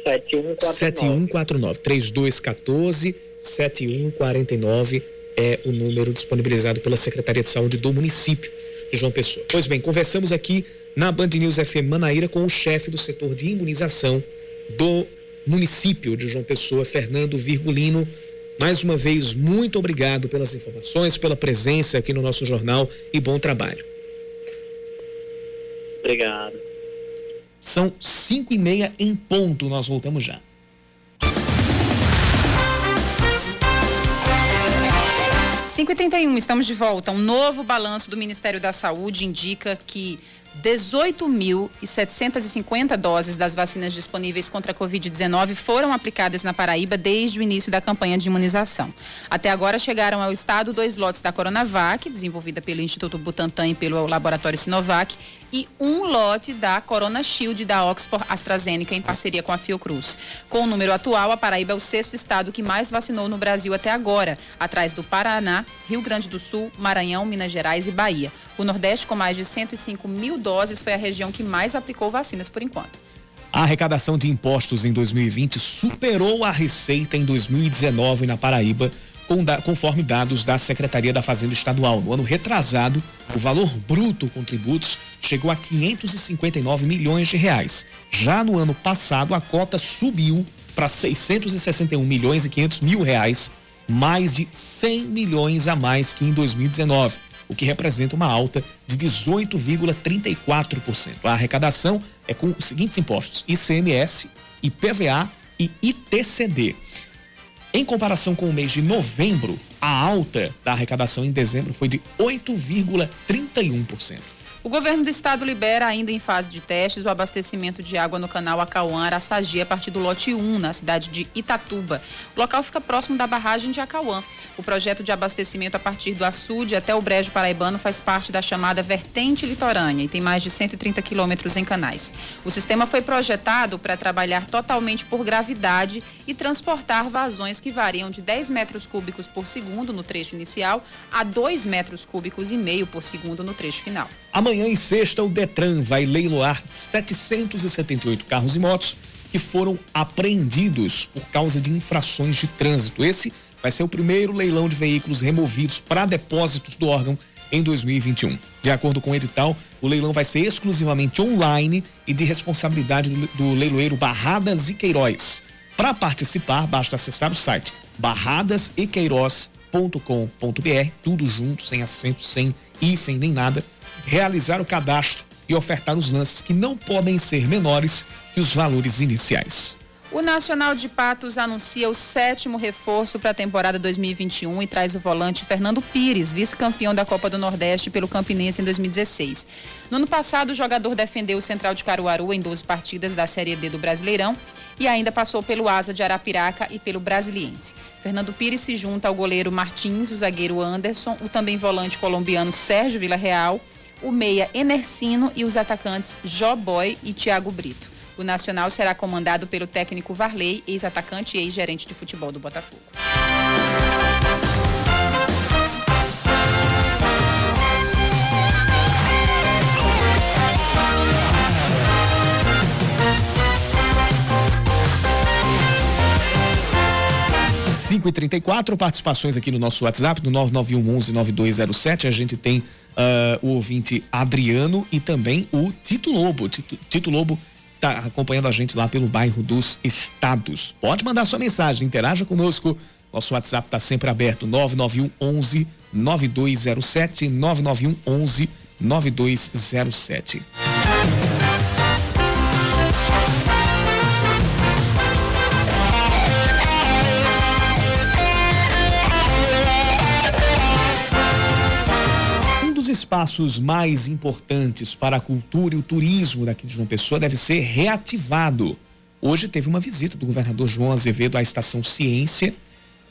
7149. 3214 7149 é o número disponibilizado pela Secretaria de Saúde do município de João Pessoa. Pois bem, conversamos aqui na Band News FM Manaíra com o chefe do setor de imunização do município de João Pessoa, Fernando Virgulino. Mais uma vez, muito obrigado pelas informações, pela presença aqui no nosso jornal e bom trabalho. Obrigado. São cinco e meia em ponto, nós voltamos já. Cinco e trinta e um, estamos de volta. Um novo balanço do Ministério da Saúde indica que 18.750 doses das vacinas disponíveis contra a Covid-19 foram aplicadas na Paraíba desde o início da campanha de imunização. Até agora chegaram ao estado dois lotes da Coronavac, desenvolvida pelo Instituto Butantan e pelo Laboratório Sinovac, e um lote da Corona Shield da Oxford AstraZeneca em parceria com a Fiocruz. Com o número atual, a Paraíba é o sexto estado que mais vacinou no Brasil até agora, atrás do Paraná, Rio Grande do Sul, Maranhão, Minas Gerais e Bahia. O Nordeste, com mais de 105 mil doses, foi a região que mais aplicou vacinas por enquanto. A arrecadação de impostos em 2020 superou a receita em 2019 na Paraíba, conforme dados da Secretaria da Fazenda Estadual. No ano retrasado, o valor bruto com tributos chegou a 559 milhões de reais. Já no ano passado, a cota subiu para 661 milhões e 500 mil reais, mais de 100 milhões a mais que em 2019, o que representa uma alta de 18,34%. A arrecadação é com os seguintes impostos: ICMS, IPVA e ITCD. Em comparação com o mês de novembro, a alta da arrecadação em dezembro foi de 8,31%. O governo do estado libera, ainda em fase de testes, o abastecimento de água no canal Acauã Araçagi a partir do lote 1, na cidade de Itatuba. O local fica próximo da barragem de Acauã. O projeto de abastecimento a partir do açude até o Brejo Paraibano faz parte da chamada vertente litorânea e tem mais de 130 quilômetros em canais. O sistema foi projetado para trabalhar totalmente por gravidade e transportar vazões que variam de 10 metros cúbicos por segundo no trecho inicial a 2 metros cúbicos e meio por segundo no trecho final. Amanhã em sexta, o Detran vai leiloar 778 carros e motos que foram apreendidos por causa de infrações de trânsito. Esse vai ser o primeiro leilão de veículos removidos para depósitos do órgão em 2021. De acordo com o edital, o leilão vai ser exclusivamente online e de responsabilidade do, leiloeiro Barradas e Queiroz. Para participar, basta acessar o site barradasequeiroz.com.br, tudo junto, sem acento, sem hífen nem nada, realizar o cadastro e ofertar os lances que não podem ser menores que os valores iniciais. O Nacional de Patos anuncia o sétimo reforço para a temporada 2021 e traz o volante Fernando Pires, vice-campeão da Copa do Nordeste pelo Campinense em 2016. No ano passado, o jogador defendeu o Central de Caruaru em 12 partidas da Série D do Brasileirão e ainda passou pelo Asa de Arapiraca e pelo Brasiliense. Fernando Pires se junta ao goleiro Martins, o zagueiro Anderson, o também volante colombiano Sérgio Villarreal, o meia Emercino e os atacantes Joboy e Thiago Brito. O Nacional será comandado pelo técnico Varley, ex-atacante e ex-gerente de futebol do Botafogo. Cinco e trinta e quatro participações aqui no nosso WhatsApp, no 991 11 9207. A gente tem uh, o ouvinte Adriano e também o Tito Lobo. Tito, Tito Lobo está acompanhando a gente lá pelo bairro dos Estados. Pode mandar sua mensagem, interaja conosco. Nosso WhatsApp está sempre aberto: 991 11 9207 991 11 9207. Espaços mais importantes para a cultura e o turismo daqui de João Pessoa deve ser reativado. Hoje teve uma visita do governador João Azevedo à estação Ciência.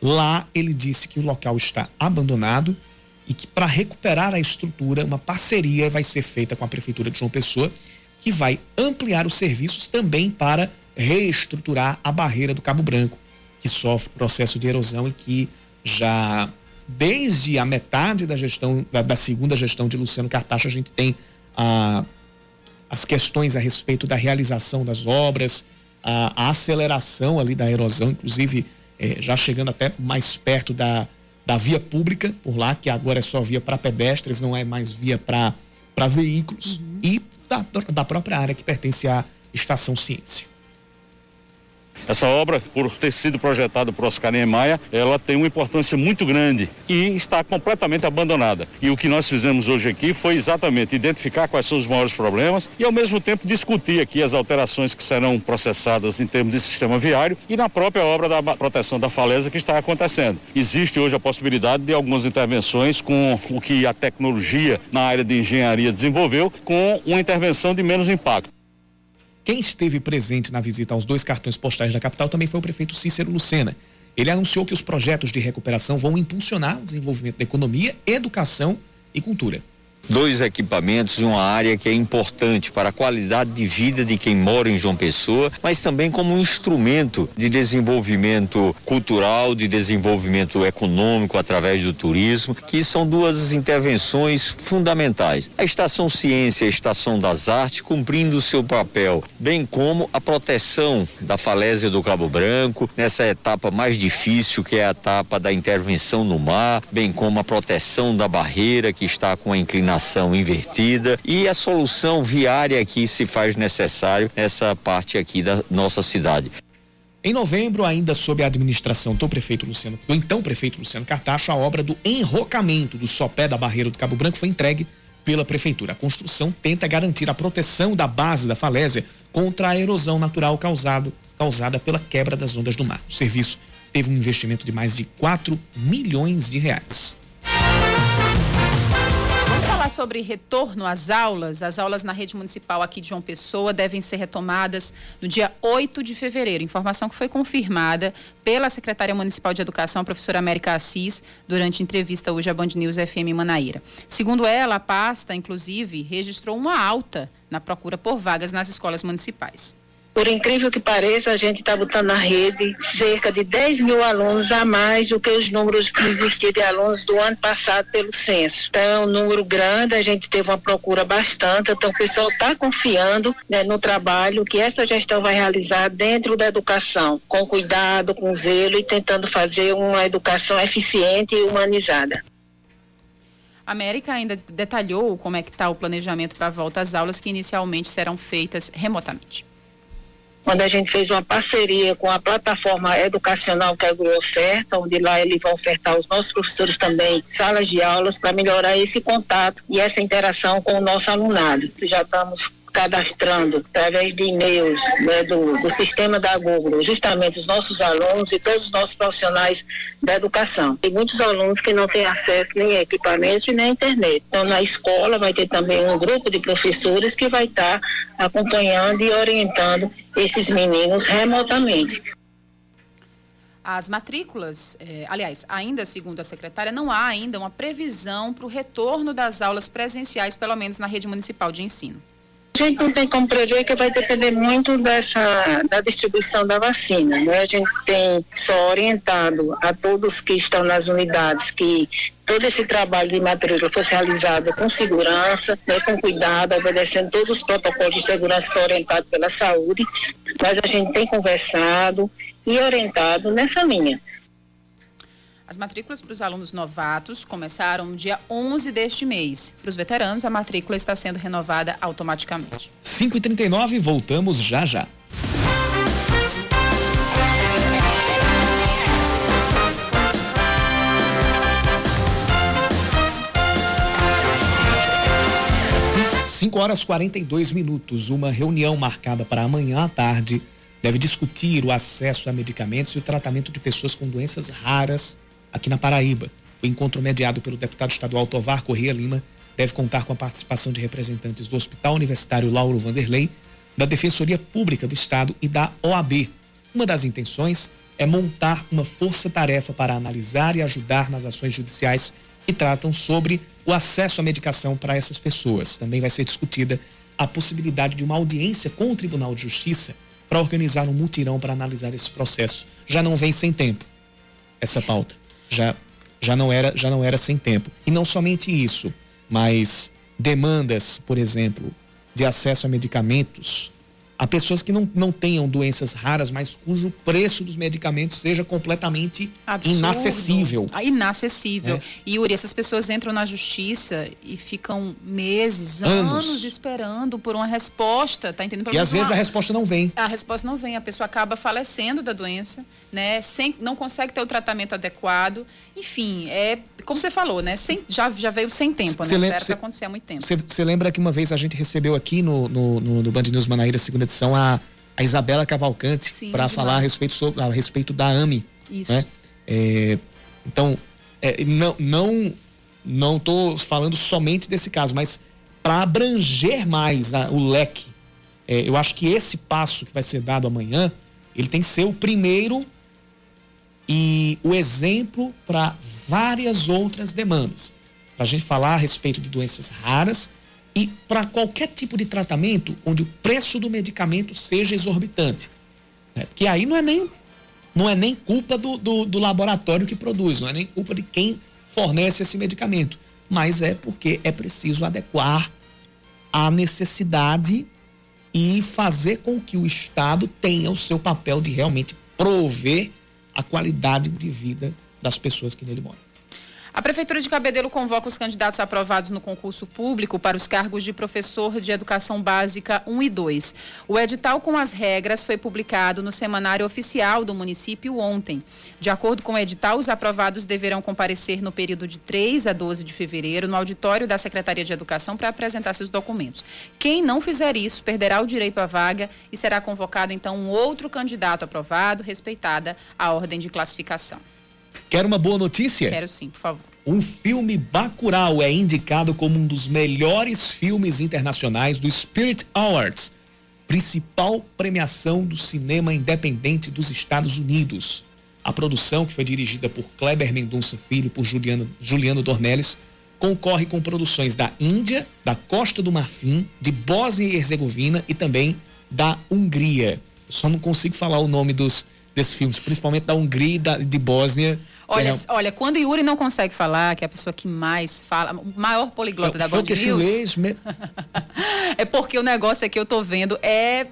Lá ele disse que o local está abandonado e que para recuperar a estrutura, uma parceria vai ser feita com a prefeitura de João Pessoa, que vai ampliar os serviços também para reestruturar a barreira do Cabo Branco, que sofre processo de erosão e que já desde a metade da gestão, da, da segunda gestão de Luciano Cartacho, a gente tem a, as questões a respeito da realização das obras, a, a aceleração ali da erosão, inclusive é, já chegando até mais perto da, da via pública por lá, que agora é só via para pedestres, não é mais via para veículos, uhum. e da, da própria área que pertence à Estação Ciência. Essa obra, por ter sido projetada por Oscar Niemeyer, ela tem uma importância muito grande e está completamente abandonada. E o que nós fizemos hoje aqui foi exatamente identificar quais são os maiores problemas e, ao mesmo tempo, discutir aqui as alterações que serão processadas em termos de sistema viário e na própria obra da proteção da faleza que está acontecendo. Existe hoje a possibilidade de algumas intervenções com o que a tecnologia na área de engenharia desenvolveu, com uma intervenção de menos impacto. Quem esteve presente na visita aos dois cartões postais da capital também foi o prefeito Cícero Lucena. Ele anunciou que os projetos de recuperação vão impulsionar o desenvolvimento da economia, educação e cultura. Dois equipamentos em uma área que é importante para a qualidade de vida de quem mora em João Pessoa, mas também como um instrumento de desenvolvimento cultural, de desenvolvimento econômico através do turismo, que são duas intervenções fundamentais. A Estação Ciência e a Estação das Artes cumprindo o seu papel, bem como a proteção da falésia do Cabo Branco, nessa etapa mais difícil que é a etapa da intervenção no mar, bem como a proteção da barreira que está com a inclinação invertida e a solução viária que se faz necessário nessa parte aqui da nossa cidade. Em novembro, ainda sob a administração do prefeito Luciano, do então prefeito Luciano Cartacho, a obra do enrocamento do sopé da barreira do Cabo Branco foi entregue pela prefeitura. A construção tenta garantir a proteção da base da falésia contra a erosão natural causado, causada pela quebra das ondas do mar. O serviço teve um investimento de mais de 4 milhões de reais falar sobre retorno às aulas. As aulas na rede municipal aqui de João Pessoa devem ser retomadas no dia 8 de fevereiro. Informação que foi confirmada pela secretária municipal de educação, a professora América Assis, durante entrevista hoje à Band News FM Manaíra. Segundo ela, a pasta, inclusive, registrou uma alta na procura por vagas nas escolas municipais. Por incrível que pareça, a gente está botando na rede cerca de 10 mil alunos a mais do que os números que existiam de alunos do ano passado pelo censo. Então, é um número grande, a gente teve uma procura bastante, então o pessoal está confiando né, no trabalho que essa gestão vai realizar dentro da educação, com cuidado, com zelo e tentando fazer uma educação eficiente e humanizada. A América ainda detalhou como é que está o planejamento para a volta às aulas que inicialmente serão feitas remotamente quando a gente fez uma parceria com a plataforma educacional que é o Oferta, onde lá eles vão ofertar os nossos professores também salas de aulas para melhorar esse contato e essa interação com o nosso alunado. Já estamos cadastrando através de e-mails né, do, do sistema da Google, justamente os nossos alunos e todos os nossos profissionais da educação. Tem muitos alunos que não têm acesso nem a equipamento nem à internet. Então, na escola vai ter também um grupo de professores que vai estar tá acompanhando e orientando esses meninos remotamente. As matrículas, eh, aliás, ainda segundo a secretária, não há ainda uma previsão para o retorno das aulas presenciais, pelo menos na rede municipal de ensino. A gente não tem como prever que vai depender muito dessa da distribuição da vacina. Né? A gente tem só orientado a todos que estão nas unidades que todo esse trabalho de matrícula fosse realizado com segurança, né, com cuidado, obedecendo todos os protocolos de segurança orientados pela saúde. Mas a gente tem conversado e orientado nessa linha. As matrículas para os alunos novatos começaram no dia 11 deste mês. Para os veteranos, a matrícula está sendo renovada automaticamente. 5h39, voltamos já já. Cinco horas 42 minutos. Uma reunião marcada para amanhã à tarde deve discutir o acesso a medicamentos e o tratamento de pessoas com doenças raras aqui na Paraíba. O encontro mediado pelo deputado estadual Tovar Corrêa Lima deve contar com a participação de representantes do Hospital Universitário Lauro Vanderlei, da Defensoria Pública do Estado e da OAB. Uma das intenções é montar uma força-tarefa para analisar e ajudar nas ações judiciais que tratam sobre o acesso à medicação para essas pessoas. Também vai ser discutida a possibilidade de uma audiência com o Tribunal de Justiça para organizar um mutirão para analisar esse processo. Já não vem sem tempo essa pauta já, já, não era, já não era sem tempo. E não somente isso, mas demandas, por exemplo, de acesso a medicamentos a pessoas que não, não tenham doenças raras, mas cujo preço dos medicamentos seja completamente Absurdo. inacessível. Ah, inacessível. É. E, Yuri, essas pessoas entram na justiça e ficam meses, anos, anos esperando por uma resposta, tá entendendo? e às vezes a resposta não vem. A resposta não vem, a pessoa acaba falecendo da doença, né? Sem, não consegue ter o tratamento adequado. Enfim, é como você falou, né? Sem, já, já veio sem tempo, cê né? Lembra, Era acontecer há muito tempo. Você lembra que uma vez a gente recebeu aqui no, no, no, no Band News Manaíra, segunda edição, a, a Isabela Cavalcante para falar a respeito, sobre, a respeito da AMI. Isso. Né? É, então, é, não, não, não tô falando somente desse caso, mas para abranger mais a, o leque, é, eu acho que esse passo que vai ser dado amanhã, ele tem que ser o primeiro e o exemplo para várias outras demandas. para a gente falar a respeito de doenças raras e para qualquer tipo de tratamento onde o preço do medicamento seja exorbitante. Né? Porque aí não é nem, não é nem culpa do, do, do laboratório que produz, não é nem culpa de quem fornece esse medicamento, mas é porque é preciso adequar a necessidade e fazer com que o Estado tenha o seu papel de realmente prover a qualidade de vida das pessoas que nele moram. A Prefeitura de Cabedelo convoca os candidatos aprovados no concurso público para os cargos de professor de educação básica 1 e 2. O edital com as regras foi publicado no semanário oficial do município ontem. De acordo com o edital, os aprovados deverão comparecer no período de 3 a 12 de fevereiro no auditório da Secretaria de Educação para apresentar seus documentos. Quem não fizer isso perderá o direito à vaga e será convocado então um outro candidato aprovado, respeitada a ordem de classificação. Quer uma boa notícia? Quero sim, por favor. Um filme Bacurau é indicado como um dos melhores filmes internacionais do Spirit Awards, principal premiação do cinema independente dos Estados Unidos. A produção, que foi dirigida por Kleber Mendonça Filho e por Juliano, Juliano Dornelles, concorre com produções da Índia, da Costa do Marfim, de Bósnia e Herzegovina e também da Hungria. só não consigo falar o nome dos, desses filmes, principalmente da Hungria e da, de Bósnia Olha, é. olha, quando Yuri não consegue falar, que é a pessoa que mais fala, o maior poliglota da Band News. Me... é porque o negócio aqui eu tô vendo é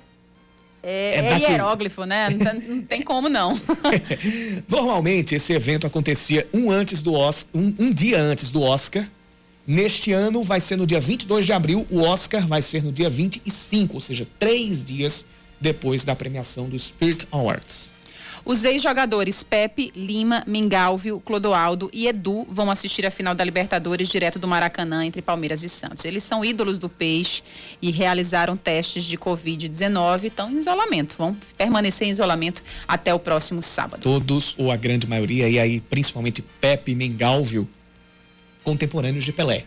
é, é, é hieróglifo, né? Não, não, tem como não. Normalmente esse evento acontecia um antes do Oscar, um, um, dia antes do Oscar. Neste ano vai ser no dia 22 de abril, o Oscar vai ser no dia 25, ou seja, três dias depois da premiação do Spirit Awards. Os ex-jogadores Pepe, Lima, Mingalvio, Clodoaldo e Edu vão assistir a final da Libertadores direto do Maracanã entre Palmeiras e Santos. Eles são ídolos do Peixe e realizaram testes de Covid-19 e estão em isolamento. Vão permanecer em isolamento até o próximo sábado. Todos, ou a grande maioria, e aí principalmente Pepe e Mingalvio, contemporâneos de Pelé.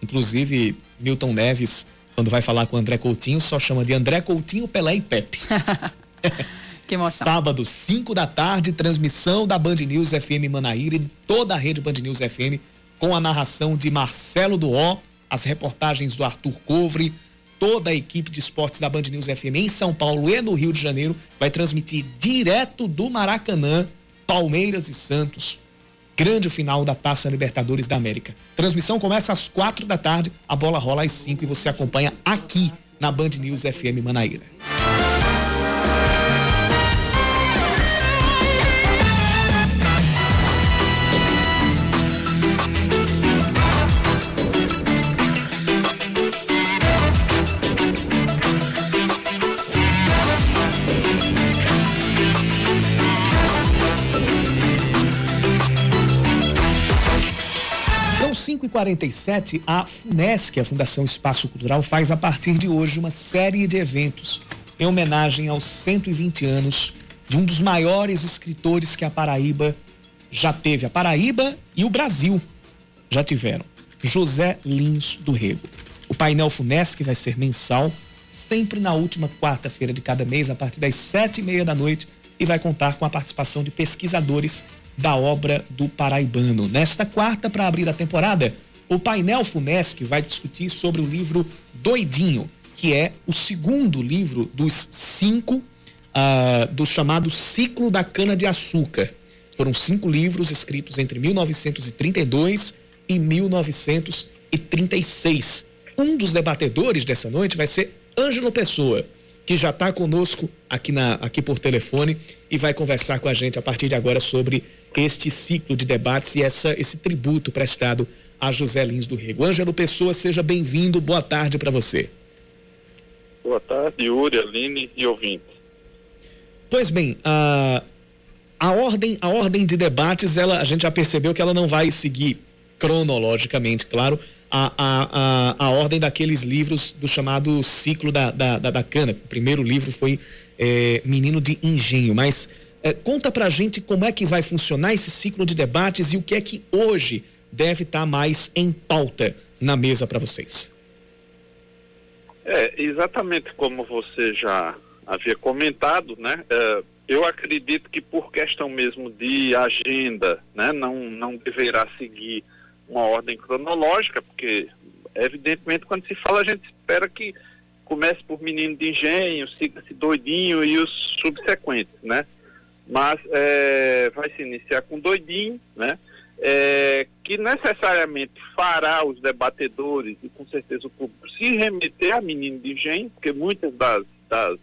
Inclusive, Milton Neves, quando vai falar com André Coutinho, só chama de André Coutinho, Pelé e Pepe. Que emoção. Sábado, 5 da tarde, transmissão da Band News FM Manaíra e toda a rede Band News FM, com a narração de Marcelo Duó, as reportagens do Arthur Covre, toda a equipe de esportes da Band News FM em São Paulo e no Rio de Janeiro vai transmitir direto do Maracanã, Palmeiras e Santos. Grande final da Taça Libertadores da América. Transmissão começa às quatro da tarde, a bola rola às cinco e você acompanha aqui na Band News FM Manaíra. São 5 e 47 a FUNESC, a Fundação Espaço Cultural, faz a partir de hoje uma série de eventos em homenagem aos 120 anos de um dos maiores escritores que a Paraíba já teve. A Paraíba e o Brasil já tiveram. José Lins do Rego. O painel FUNESC vai ser mensal, sempre na última quarta-feira de cada mês, a partir das sete e meia da noite, e vai contar com a participação de pesquisadores da obra do paraibano. Nesta quarta, para abrir a temporada, o painel Funesc vai discutir sobre o livro Doidinho, que é o segundo livro dos cinco uh, do chamado Ciclo da Cana-de-Açúcar. Foram cinco livros escritos entre 1932 e 1936. Um dos debatedores dessa noite vai ser Ângelo Pessoa que já está conosco aqui, na, aqui por telefone e vai conversar com a gente a partir de agora sobre este ciclo de debates e essa, esse tributo prestado a José Lins do Rego. Ângelo Pessoa, seja bem-vindo, boa tarde para você. Boa tarde, Yuri, Aline e ouvinte. Pois bem, a, a, ordem, a ordem de debates, ela, a gente já percebeu que ela não vai seguir cronologicamente, claro, a, a, a, a ordem daqueles livros do chamado ciclo da, da, da, da cana. O primeiro livro foi é, Menino de Engenho, mas é, conta pra gente como é que vai funcionar esse ciclo de debates e o que é que hoje deve estar tá mais em pauta na mesa para vocês. É, exatamente como você já havia comentado, né? É, eu acredito que por questão mesmo de agenda, né, não, não deverá seguir uma ordem cronológica, porque evidentemente quando se fala a gente espera que comece por menino de engenho, siga-se doidinho e os subsequentes, né? Mas é, vai se iniciar com doidinho, né? É, que necessariamente fará os debatedores e com certeza o público se remeter a menino de engenho, porque muitas das, das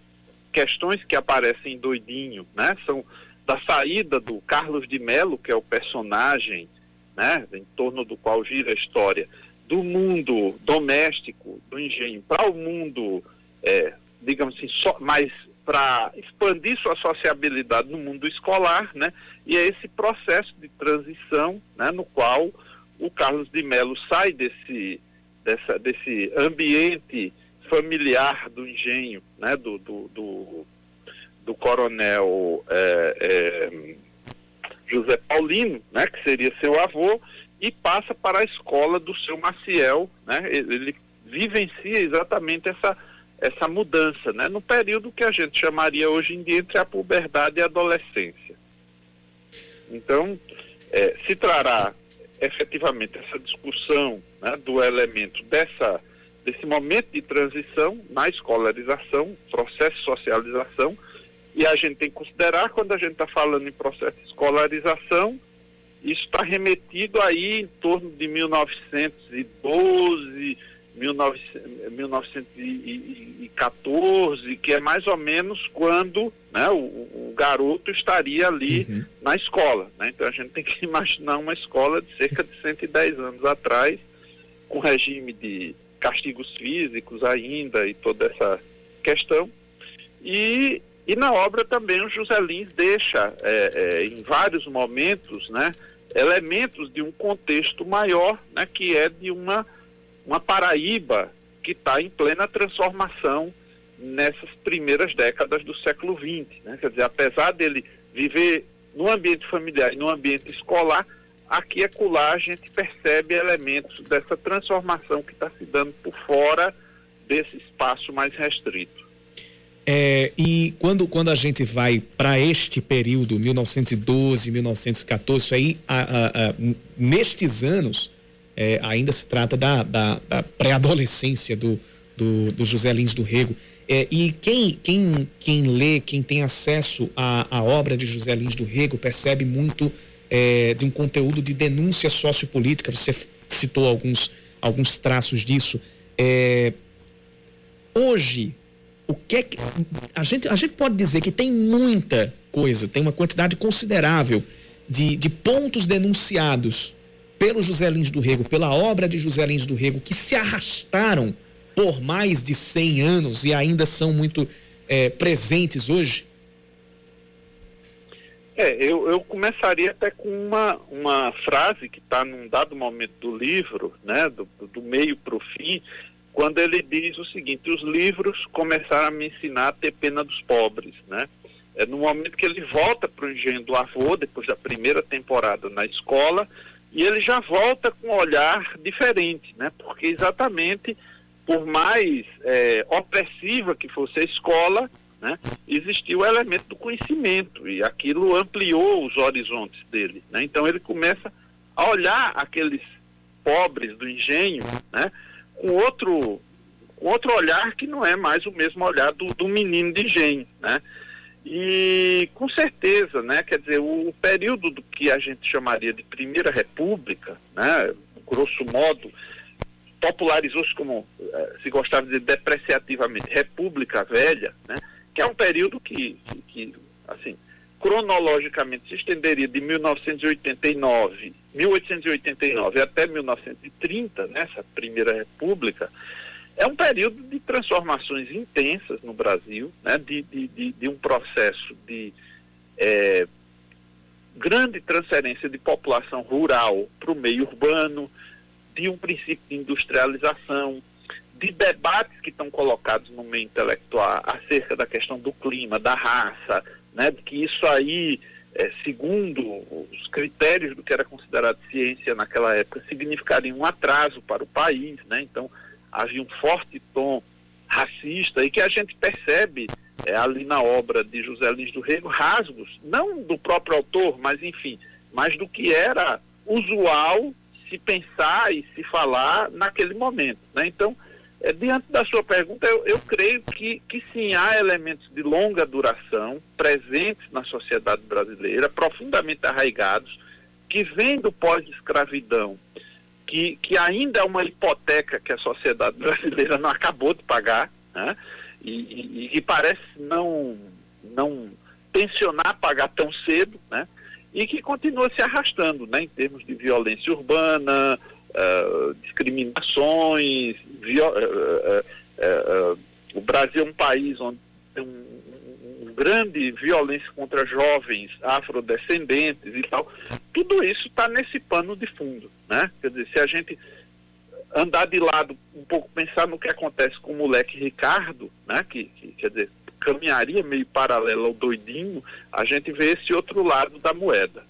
questões que aparecem em doidinho, né? São da saída do Carlos de Melo, que é o personagem, né? Em torno do qual gira a história, do mundo doméstico, do engenho, para o mundo, é, digamos assim, so, mais para expandir sua sociabilidade no mundo escolar, né? E é esse processo de transição, né, no qual o Carlos de Mello sai desse, dessa, desse ambiente familiar do engenho, né, do, do, do, do coronel é, é, José Paulino, né, que seria seu avô, e passa para a escola do seu Maciel, né? Ele, vivencia exatamente essa essa mudança, né? No período que a gente chamaria hoje em dia entre a puberdade e a adolescência. Então, é, se trará efetivamente essa discussão né, do elemento dessa desse momento de transição na escolarização, processo de socialização, e a gente tem que considerar quando a gente está falando em processo de escolarização isso está remetido aí em torno de 1912, 1914, que é mais ou menos quando né, o, o garoto estaria ali uhum. na escola. Né? Então a gente tem que imaginar uma escola de cerca de 110 anos atrás, com regime de castigos físicos ainda e toda essa questão. E, e na obra também o José Lins deixa, é, é, em vários momentos, né, elementos de um contexto maior, né, que é de uma, uma Paraíba que está em plena transformação nessas primeiras décadas do século XX. Né? Quer dizer, apesar dele viver no ambiente familiar e no ambiente escolar, aqui e acolá a gente percebe elementos dessa transformação que está se dando por fora desse espaço mais restrito. É, e quando, quando a gente vai para este período, 1912, 1914, isso aí, a, a, a, nestes anos, é, ainda se trata da, da, da pré-adolescência do, do, do, José Lins do Rego. É, e quem, quem, quem lê, quem tem acesso à, obra de José Lins do Rego, percebe muito é, de um conteúdo de denúncia sociopolítica. Você citou alguns, alguns traços disso. É, hoje, o que é que a gente a gente pode dizer que tem muita coisa, tem uma quantidade considerável de, de pontos denunciados pelo José Lins do Rego, pela obra de José Lins do Rego, que se arrastaram por mais de 100 anos e ainda são muito é, presentes hoje? É, eu, eu começaria até com uma, uma frase que está num dado momento do livro, né, do, do meio para o fim, quando ele diz o seguinte: os livros começaram a me ensinar a ter pena dos pobres, né? É no momento que ele volta para o engenho do avô, depois da primeira temporada na escola, e ele já volta com um olhar diferente, né? Porque exatamente por mais é, opressiva que fosse a escola, né, existiu o elemento do conhecimento e aquilo ampliou os horizontes dele. Né? Então ele começa a olhar aqueles pobres do engenho, né, com outro, outro olhar que não é mais o mesmo olhar do, do menino de engenho, né? E com certeza, né, quer dizer, o, o período do que a gente chamaria de Primeira República, né, grosso modo, popularizou-se como, eh, se gostava de depreciativamente, República Velha, né, que é um período que, que, que assim, cronologicamente se estenderia de 1989, 1889 até 1930, nessa Primeira República, é um período de transformações intensas no Brasil, né, de, de, de, de um processo de é, grande transferência de população rural para o meio urbano, de um princípio de industrialização, de debates que estão colocados no meio intelectual acerca da questão do clima, da raça, né, que isso aí, é, segundo os critérios do que era considerado ciência naquela época, significaria um atraso para o país, né? Então havia um forte tom racista e que a gente percebe é, ali na obra de José Lins do Rego rasgos, não do próprio autor, mas enfim, mas do que era usual se pensar e se falar naquele momento. Né? Então, é, diante da sua pergunta, eu, eu creio que, que sim, há elementos de longa duração presentes na sociedade brasileira, profundamente arraigados, que vêm do pós-escravidão, que, que ainda é uma hipoteca que a sociedade brasileira não acabou de pagar, né? e, e, e parece não, não tensionar pagar tão cedo, né? e que continua se arrastando né? em termos de violência urbana, uh, discriminações, o Brasil é um país onde tem um, um grande violência contra jovens afrodescendentes e tal. Tudo isso está nesse pano de fundo, né? Quer dizer, se a gente andar de lado um pouco, pensar no que acontece com o moleque Ricardo, né? Que, que quer dizer, caminharia meio paralelo ao doidinho, a gente vê esse outro lado da moeda.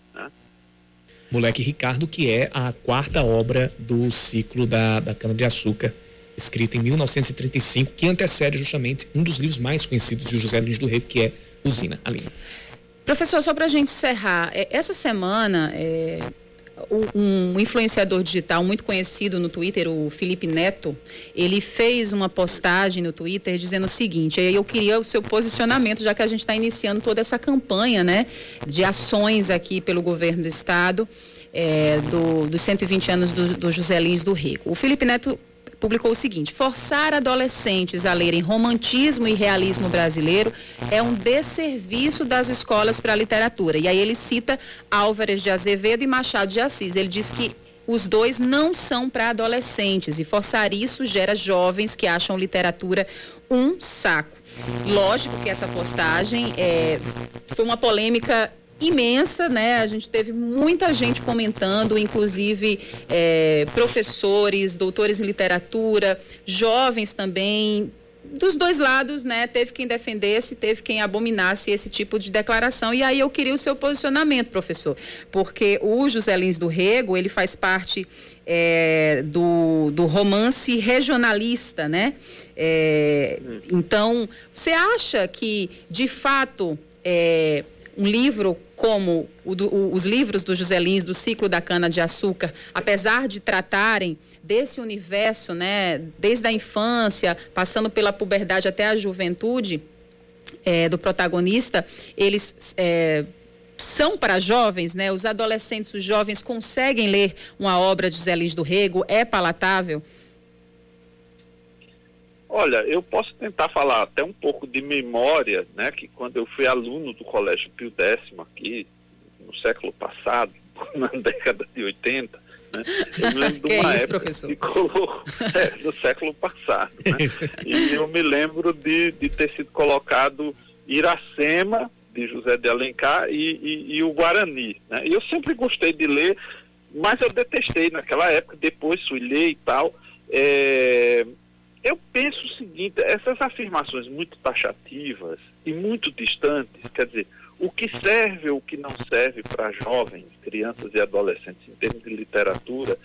Moleque Ricardo, que é a quarta obra do ciclo da, da cana-de-açúcar, escrita em 1935, que antecede justamente um dos livros mais conhecidos de José Lins do Rego, que é Usina Aline. Professor, só para a gente encerrar, é, essa semana é, um influenciador digital muito conhecido no Twitter, o Felipe Neto, ele fez uma postagem no Twitter dizendo o seguinte: eu queria o seu posicionamento, já que a gente está iniciando toda essa campanha, né, de ações aqui pelo governo do estado. É, do, dos 120 anos do, do José Lins do Rico. O Felipe Neto publicou o seguinte: forçar adolescentes a lerem romantismo e realismo brasileiro é um desserviço das escolas para a literatura. E aí ele cita Álvares de Azevedo e Machado de Assis. Ele diz que os dois não são para adolescentes e forçar isso gera jovens que acham literatura um saco. Lógico que essa postagem é, foi uma polêmica imensa, né? A gente teve muita gente comentando, inclusive é, professores, doutores em literatura, jovens também, dos dois lados, né, teve quem defendesse, teve quem abominasse esse tipo de declaração. E aí eu queria o seu posicionamento, professor, porque o José Lins do Rego, ele faz parte é, do, do romance regionalista, né? É, então, você acha que, de fato, é, um livro como o do, o, os livros do José Lins, do ciclo da cana-de-açúcar, apesar de tratarem desse universo, né, desde a infância, passando pela puberdade até a juventude é, do protagonista, eles é, são para jovens, né? Os adolescentes, os jovens conseguem ler uma obra de José Lins do Rego, é palatável? Olha, eu posso tentar falar até um pouco de memória, né? Que quando eu fui aluno do Colégio Pio X aqui, no século passado, na década de 80, né? Eu me lembro de uma é isso, época professor? que colocou, é, do século passado, né? E eu me lembro de, de ter sido colocado Iracema, de José de Alencar, e, e, e o Guarani, né? E eu sempre gostei de ler, mas eu detestei naquela época, depois fui ler e tal, é, eu penso o seguinte, essas afirmações muito taxativas e muito distantes, quer dizer, o que serve ou o que não serve para jovens, crianças e adolescentes em termos de literatura,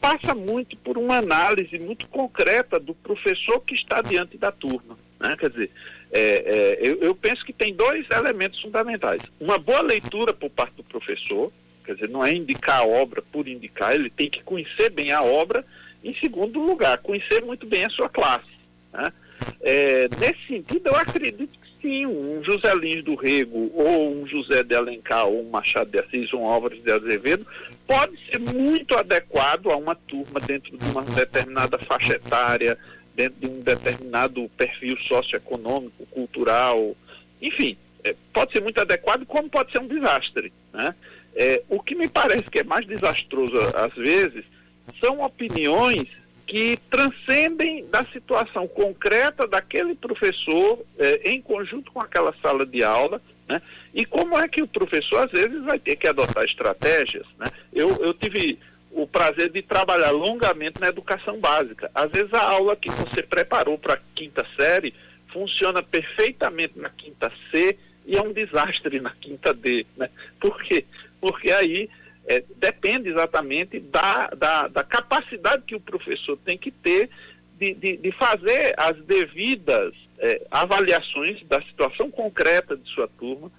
passa muito por uma análise muito concreta do professor que está diante da turma. Né? Quer dizer, é, é, eu, eu penso que tem dois elementos fundamentais. Uma boa leitura por parte do professor, quer dizer, não é indicar a obra por indicar, ele tem que conhecer bem a obra em segundo lugar, conhecer muito bem a sua classe. Né? É, nesse sentido, eu acredito que sim, um José Lins do Rego, ou um José de Alencar, ou um Machado de Assis, ou um Álvares de Azevedo, pode ser muito adequado a uma turma dentro de uma determinada faixa etária, dentro de um determinado perfil socioeconômico, cultural, enfim, é, pode ser muito adequado, como pode ser um desastre. Né? É, o que me parece que é mais desastroso, às vezes, são opiniões que transcendem da situação concreta daquele professor eh, em conjunto com aquela sala de aula, né? E como é que o professor às vezes vai ter que adotar estratégias, né? Eu, eu tive o prazer de trabalhar longamente na educação básica. Às vezes a aula que você preparou para a quinta série funciona perfeitamente na quinta C e é um desastre na quinta D, né? Por quê? Porque aí é, depende exatamente da, da, da, capacidade que o professor tem que ter de, de, de fazer as devidas é, avaliações da situação concreta de sua turma.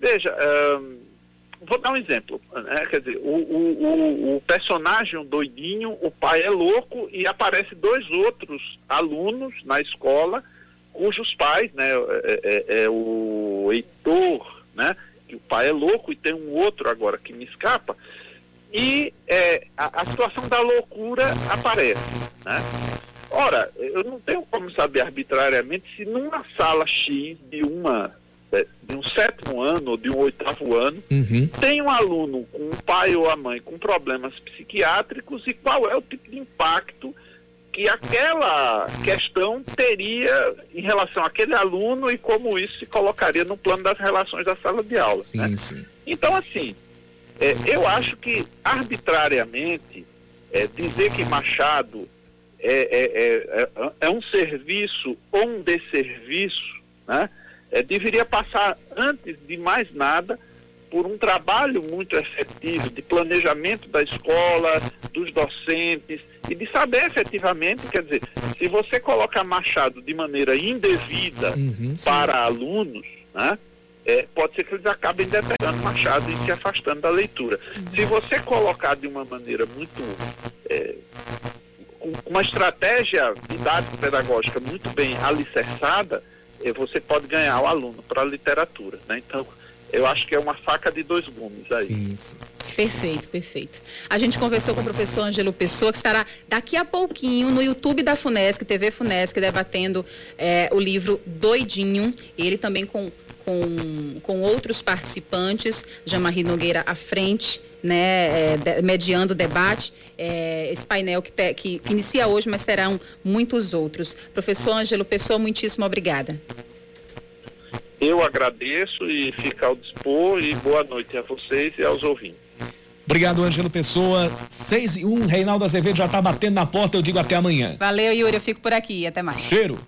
Veja, vou dar um exemplo. Né? Quer dizer, o, o, o, o personagem doidinho, o pai é louco e aparece dois outros alunos na escola cujos pais, né, é, é, é o Heitor, né, que o pai é louco e tem um outro agora que me escapa, e é, a, a, situação da loucura aparece. Né? Ora, eu não tenho como saber arbitrariamente se numa sala X de uma é, de um sétimo ano ou de um oitavo ano, uhum. tem um aluno com um pai ou a mãe com problemas psiquiátricos e qual é o tipo de impacto que aquela questão teria em relação àquele aluno e como isso se colocaria no plano das relações da sala de aula. Sim, né? sim. Então, assim, é, eu acho que arbitrariamente é, dizer que Machado é, é, é, é um serviço ou um desserviço, né? deveria passar, antes de mais nada, por um trabalho muito efetivo de planejamento da escola, dos docentes, e de saber efetivamente, quer dizer, se você coloca Machado de maneira indevida uhum, para alunos, né, é, pode ser que eles acabem detectando Machado e se afastando da leitura. Uhum. Se você colocar de uma maneira muito. É, com uma estratégia didática pedagógica muito bem alicerçada, é, você pode ganhar o aluno para a literatura. Né? Então, eu acho que é uma faca de dois gumes aí. Sim, sim. Perfeito, perfeito. A gente conversou com o professor Ângelo Pessoa, que estará daqui a pouquinho no YouTube da FUNESC, TV FUNESC, debatendo é, o livro Doidinho. Ele também com, com, com outros participantes, Jamarri Nogueira à frente, né, é, de, mediando o debate. É, esse painel que, te, que, que inicia hoje, mas terão muitos outros. Professor Ângelo Pessoa, muitíssimo obrigada. Eu agradeço e fico ao dispor e boa noite a vocês e aos ouvintes. Obrigado, Ângelo Pessoa. 6 e 1, Reinaldo Azevedo já está batendo na porta, eu digo até amanhã. Valeu, Yuri, eu fico por aqui, até mais. Cheiro.